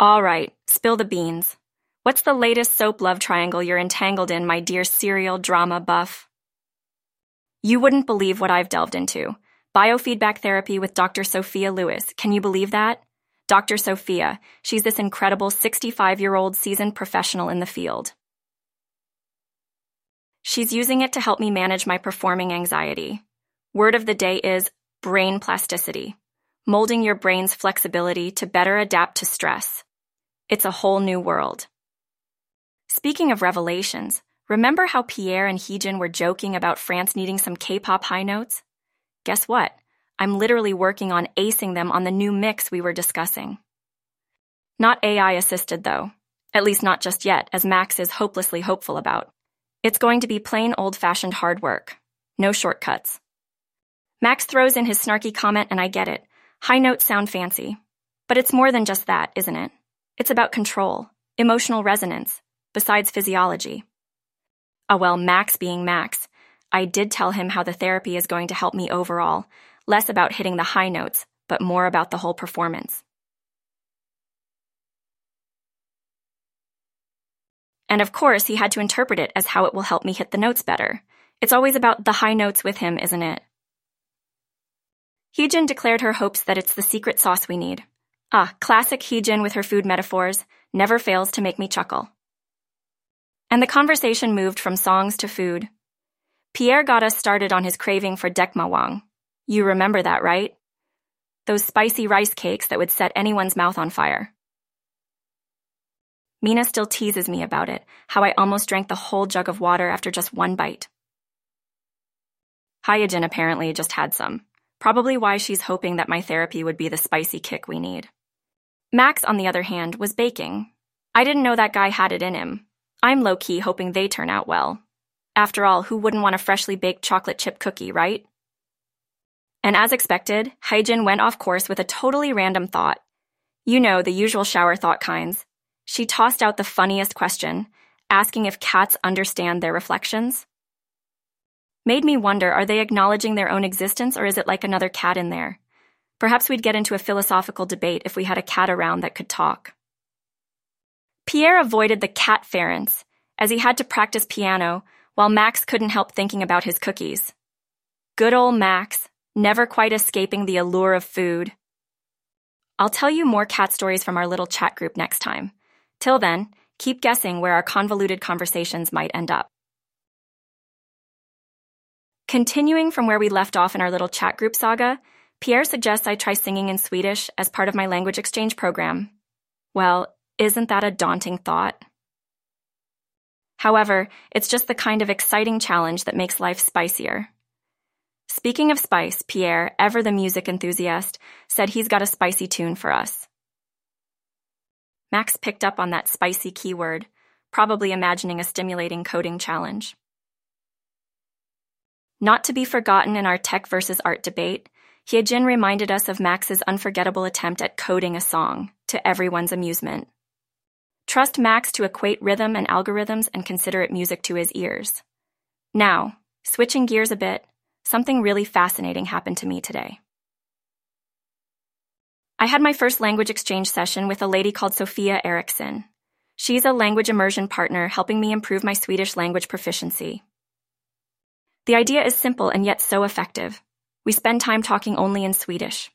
All right, spill the beans. What's the latest soap love triangle you're entangled in, my dear serial drama buff? You wouldn't believe what I've delved into. Biofeedback therapy with Dr. Sophia Lewis. Can you believe that? Dr. Sophia, she's this incredible 65 year old seasoned professional in the field. She's using it to help me manage my performing anxiety. Word of the day is brain plasticity, molding your brain's flexibility to better adapt to stress. It's a whole new world. Speaking of revelations, remember how Pierre and Heejin were joking about France needing some K pop high notes? Guess what? I'm literally working on acing them on the new mix we were discussing. Not AI assisted, though. At least not just yet, as Max is hopelessly hopeful about. It's going to be plain old fashioned hard work. No shortcuts. Max throws in his snarky comment, and I get it. High notes sound fancy. But it's more than just that, isn't it? It's about control, emotional resonance, besides physiology. Ah, well, Max being Max, I did tell him how the therapy is going to help me overall, less about hitting the high notes, but more about the whole performance. And of course, he had to interpret it as how it will help me hit the notes better. It's always about the high notes with him, isn't it? Heejin declared her hopes that it's the secret sauce we need. Ah, classic Heejin with her food metaphors never fails to make me chuckle. And the conversation moved from songs to food. Pierre got us started on his craving for dekmawang. You remember that, right? Those spicy rice cakes that would set anyone's mouth on fire. Mina still teases me about it, how I almost drank the whole jug of water after just one bite. Hyojin apparently just had some, probably why she's hoping that my therapy would be the spicy kick we need. Max, on the other hand, was baking. I didn't know that guy had it in him. I'm low key hoping they turn out well. After all, who wouldn't want a freshly baked chocolate chip cookie, right? And as expected, Hyojin went off course with a totally random thought. You know, the usual shower thought kinds. She tossed out the funniest question, asking if cats understand their reflections. Made me wonder are they acknowledging their own existence or is it like another cat in there? Perhaps we'd get into a philosophical debate if we had a cat around that could talk. Pierre avoided the cat ference, as he had to practice piano while Max couldn't help thinking about his cookies. Good old Max, never quite escaping the allure of food. I'll tell you more cat stories from our little chat group next time. Till then, keep guessing where our convoluted conversations might end up. Continuing from where we left off in our little chat group saga, Pierre suggests I try singing in Swedish as part of my language exchange program. Well, isn't that a daunting thought? However, it's just the kind of exciting challenge that makes life spicier. Speaking of spice, Pierre, ever the music enthusiast, said he's got a spicy tune for us. Max picked up on that spicy keyword, probably imagining a stimulating coding challenge. Not to be forgotten in our tech versus art debate, Hyejin reminded us of Max's unforgettable attempt at coding a song, to everyone's amusement. Trust Max to equate rhythm and algorithms and consider it music to his ears. Now, switching gears a bit, something really fascinating happened to me today. I had my first language exchange session with a lady called Sophia Eriksson. She's a language immersion partner helping me improve my Swedish language proficiency. The idea is simple and yet so effective. We spend time talking only in Swedish.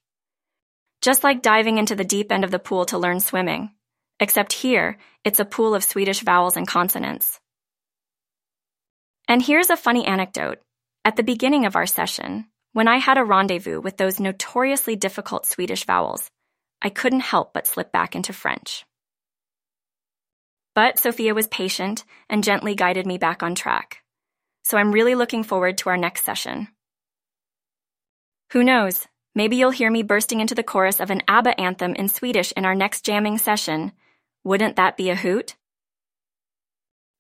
Just like diving into the deep end of the pool to learn swimming, except here, it's a pool of Swedish vowels and consonants. And here's a funny anecdote. At the beginning of our session, when I had a rendezvous with those notoriously difficult Swedish vowels, I couldn't help but slip back into French. But Sophia was patient and gently guided me back on track. So I'm really looking forward to our next session. Who knows? Maybe you'll hear me bursting into the chorus of an ABBA anthem in Swedish in our next jamming session. Wouldn't that be a hoot?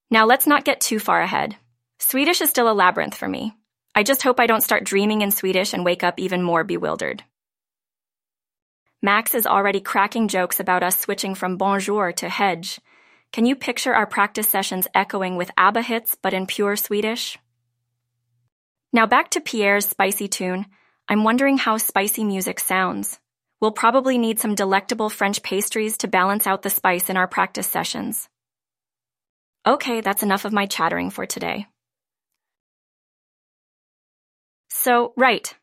Now let's not get too far ahead. Swedish is still a labyrinth for me, I just hope I don't start dreaming in Swedish and wake up even more bewildered. Max is already cracking jokes about us switching from bonjour to hedge. Can you picture our practice sessions echoing with ABBA hits but in pure Swedish? Now back to Pierre's spicy tune. I'm wondering how spicy music sounds. We'll probably need some delectable French pastries to balance out the spice in our practice sessions. Okay, that's enough of my chattering for today. So, right.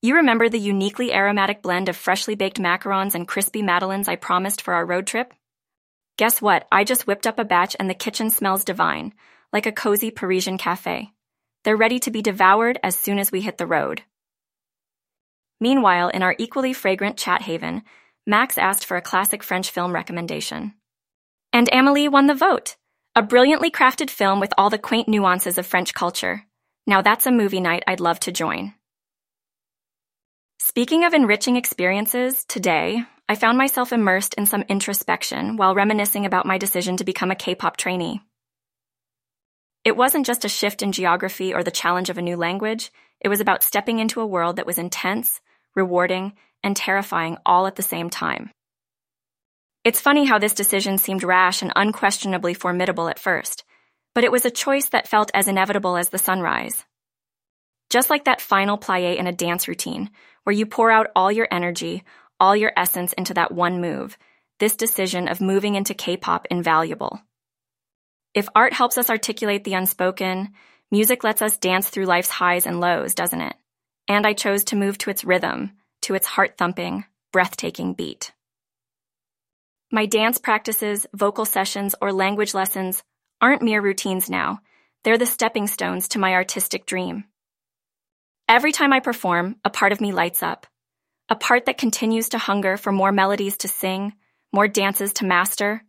You remember the uniquely aromatic blend of freshly baked macarons and crispy madeleines I promised for our road trip? Guess what? I just whipped up a batch and the kitchen smells divine, like a cozy Parisian cafe. They're ready to be devoured as soon as we hit the road. Meanwhile, in our equally fragrant chat haven, Max asked for a classic French film recommendation. And Amelie won the vote. A brilliantly crafted film with all the quaint nuances of French culture. Now that's a movie night I'd love to join. Speaking of enriching experiences, today, I found myself immersed in some introspection while reminiscing about my decision to become a K-pop trainee. It wasn't just a shift in geography or the challenge of a new language, it was about stepping into a world that was intense, rewarding, and terrifying all at the same time. It's funny how this decision seemed rash and unquestionably formidable at first, but it was a choice that felt as inevitable as the sunrise. Just like that final plie in a dance routine, where you pour out all your energy, all your essence into that one move, this decision of moving into K-pop invaluable. If art helps us articulate the unspoken, music lets us dance through life's highs and lows, doesn't it? And I chose to move to its rhythm, to its heart thumping, breathtaking beat. My dance practices, vocal sessions, or language lessons aren't mere routines now. They're the stepping stones to my artistic dream. Every time I perform, a part of me lights up. A part that continues to hunger for more melodies to sing, more dances to master,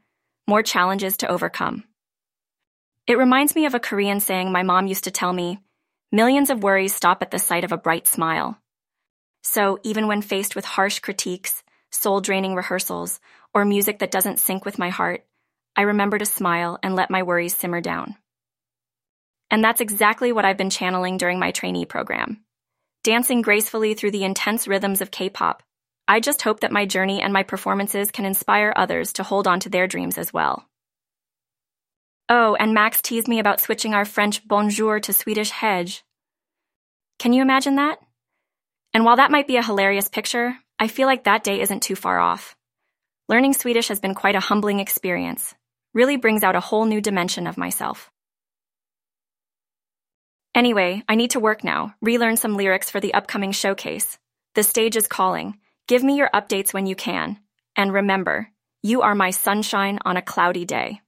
more challenges to overcome. It reminds me of a Korean saying my mom used to tell me millions of worries stop at the sight of a bright smile. So, even when faced with harsh critiques, soul draining rehearsals, or music that doesn't sync with my heart, I remember to smile and let my worries simmer down. And that's exactly what I've been channeling during my trainee program. Dancing gracefully through the intense rhythms of K pop, I just hope that my journey and my performances can inspire others to hold on to their dreams as well. Oh, and Max teased me about switching our French bonjour to Swedish hedge. Can you imagine that? And while that might be a hilarious picture, I feel like that day isn't too far off. Learning Swedish has been quite a humbling experience, really brings out a whole new dimension of myself. Anyway, I need to work now, relearn some lyrics for the upcoming showcase. The stage is calling. Give me your updates when you can. And remember, you are my sunshine on a cloudy day.